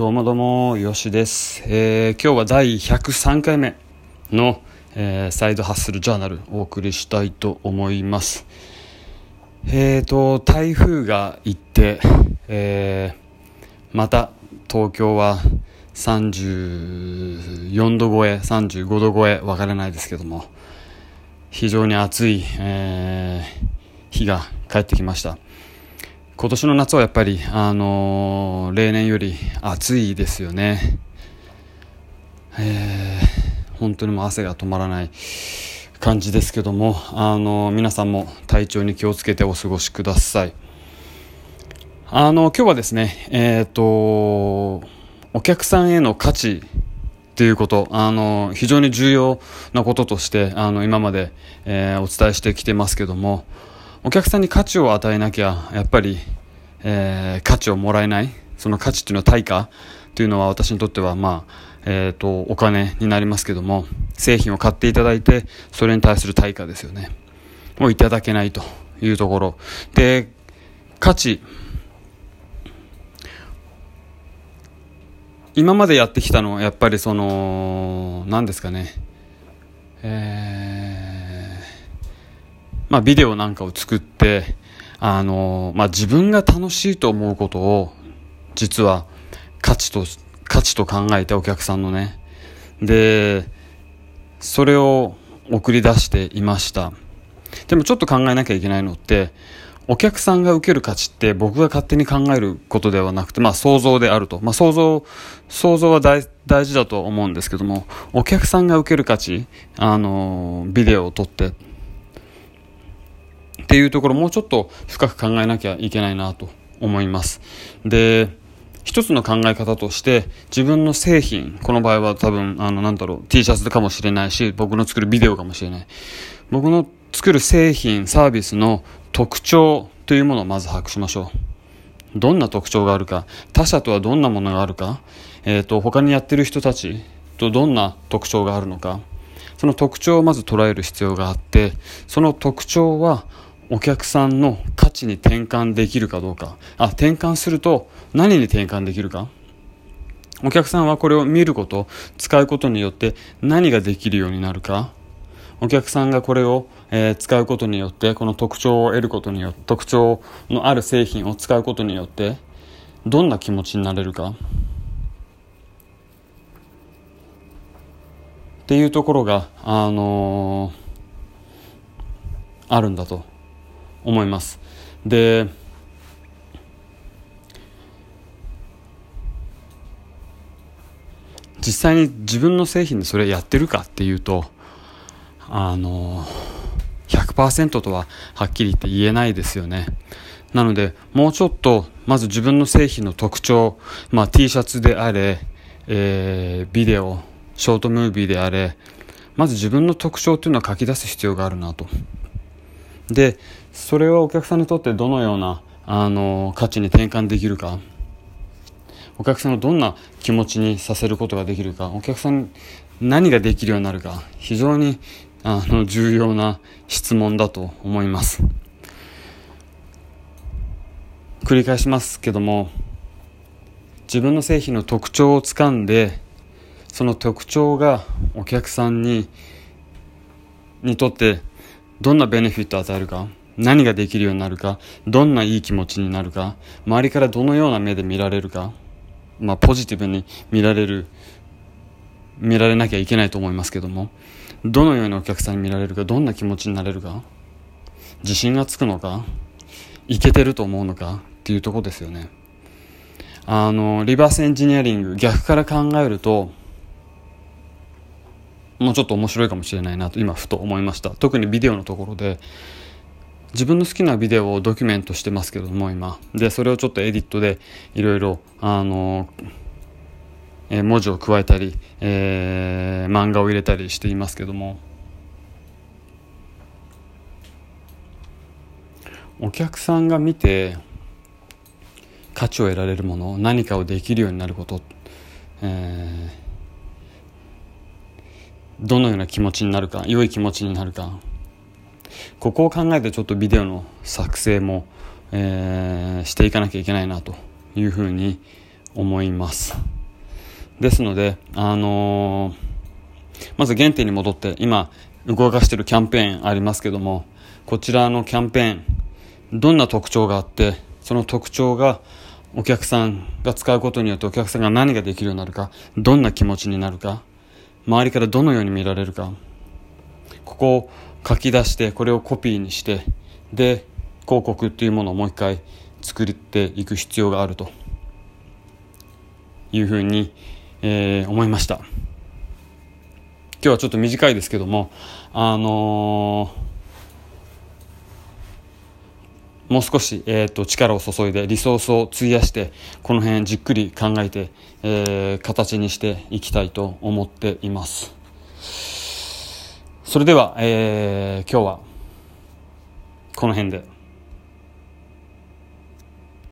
どうもどうも、よしです。えー、今日は第103回目の、えー、サイドハッスルジャーナルお送りしたいと思います。えーと、台風が行って、えー、また東京は34度超え、35度超え、わからないですけども、非常に暑い、えー、日が帰ってきました。今年の夏はやっぱり、あのー、例年より暑いですよね。えー、本当にもう汗が止まらない感じですけども、あのー、皆さんも体調に気をつけてお過ごしください。あの、今日はですね、えっ、と、お客さんへの価値っていうこと、あの、非常に重要なこととして、あの、今まで、えー、お伝えしてきてますけども、お客さんに価値を与えなきゃ、やっぱり、えー、価値をもらえない、その価値っていうのは対価というのは私にとっては、まあ、えっ、ー、と、お金になりますけども、製品を買っていただいて、それに対する対価ですよね。をいただけないというところ。で、価値。今までやってきたのは、やっぱりその、何ですかね。えーまあ、ビデオなんかを作って、あの、まあ、自分が楽しいと思うことを、実は価値と、価値と考えてお客さんのね。で、それを送り出していました。でもちょっと考えなきゃいけないのって、お客さんが受ける価値って僕が勝手に考えることではなくて、まあ想像であると。まあ想像、想像は大大事だと思うんですけども、お客さんが受ける価値、あの、ビデオを撮って、っていうところもうちょっと深く考えなきゃいけないなと思います。で、一つの考え方として自分の製品、この場合は多分、あの、なんだろう、T シャツかもしれないし、僕の作るビデオかもしれない。僕の作る製品、サービスの特徴というものをまず把握しましょう。どんな特徴があるか、他者とはどんなものがあるか、えっ、ー、と、他にやってる人たちとどんな特徴があるのか、その特徴をまず捉える必要があって、その特徴はお客さんの価値に転換できるかどうか。あ、転換すると何に転換できるか？お客さんはこれを見ること、使うことによって何ができるようになるか？お客さんがこれを、えー、使うことによって、この特徴を得ることによって、特徴のある製品を使うことによって、どんな気持ちになれるか？っていうところが、あのー、あるんだと思います。で実際に自分の製品でそれやってるかっていうとあの100%とははっきり言って言えないですよね。なのでもうちょっとまず自分の製品の特徴、まあ、T シャツであれ、えー、ビデオショートムービーであれまず自分の特徴っていうのは書き出す必要があるなと。でそれはお客さんにとってどのようなあの価値に転換できるか。お客さんをどんな気持ちにさせることができるか。お客さんに何ができるようになるか。非常にあの重要な質問だと思います。繰り返しますけども自分の製品の特徴をつかんでその特徴がお客さんににとってどんなベネフィットを与えるか、何ができるようになるか、どんないい気持ちになるか、周りからどのような目で見られるか、まあ、ポジティブに見られる、見られなきゃいけないと思いますけども、どのようにお客さんに見られるか、どんな気持ちになれるか、自信がつくのか、いけてると思うのかっていうとこですよね。あの、リバースエンジニアリング、逆から考えると、もうちょっと面白いかもしれないなと今ふと思いました。特にビデオのところで自分の好きなビデオをドキュメントしてますけども今。でそれをちょっとエディットでいろいろあのえ文字を加えたり、えー、漫画を入れたりしていますけども。お客さんが見て価値を得られるもの何かをできるようになること、えーどのような気持ちになるか良い気持ちになるかここを考えてちょっとビデオの作成も、えー、していかなきゃいけないなというふうに思います。ですので、あのー、まず原点に戻って、今、動かしてるキャンペーンありますけども、こちらのキャンペーン、どんな特徴があって、その特徴がお客さんが使うことによってお客さんが何ができるようになるか、どんな気持ちになるか、周りからどのように見られるか、ここを書き出して、これをコピーにして、で、広告っていうものをもう一回作っていく必要があるというふうに、えー、思いました。今日はちょっと短いですけども、あのー、もう少し、えーと、力を注いでリソースを費やしてこの辺じっくり考えて、えー、形にしていきたいと思っています。それでは、えー、今日はこの辺で。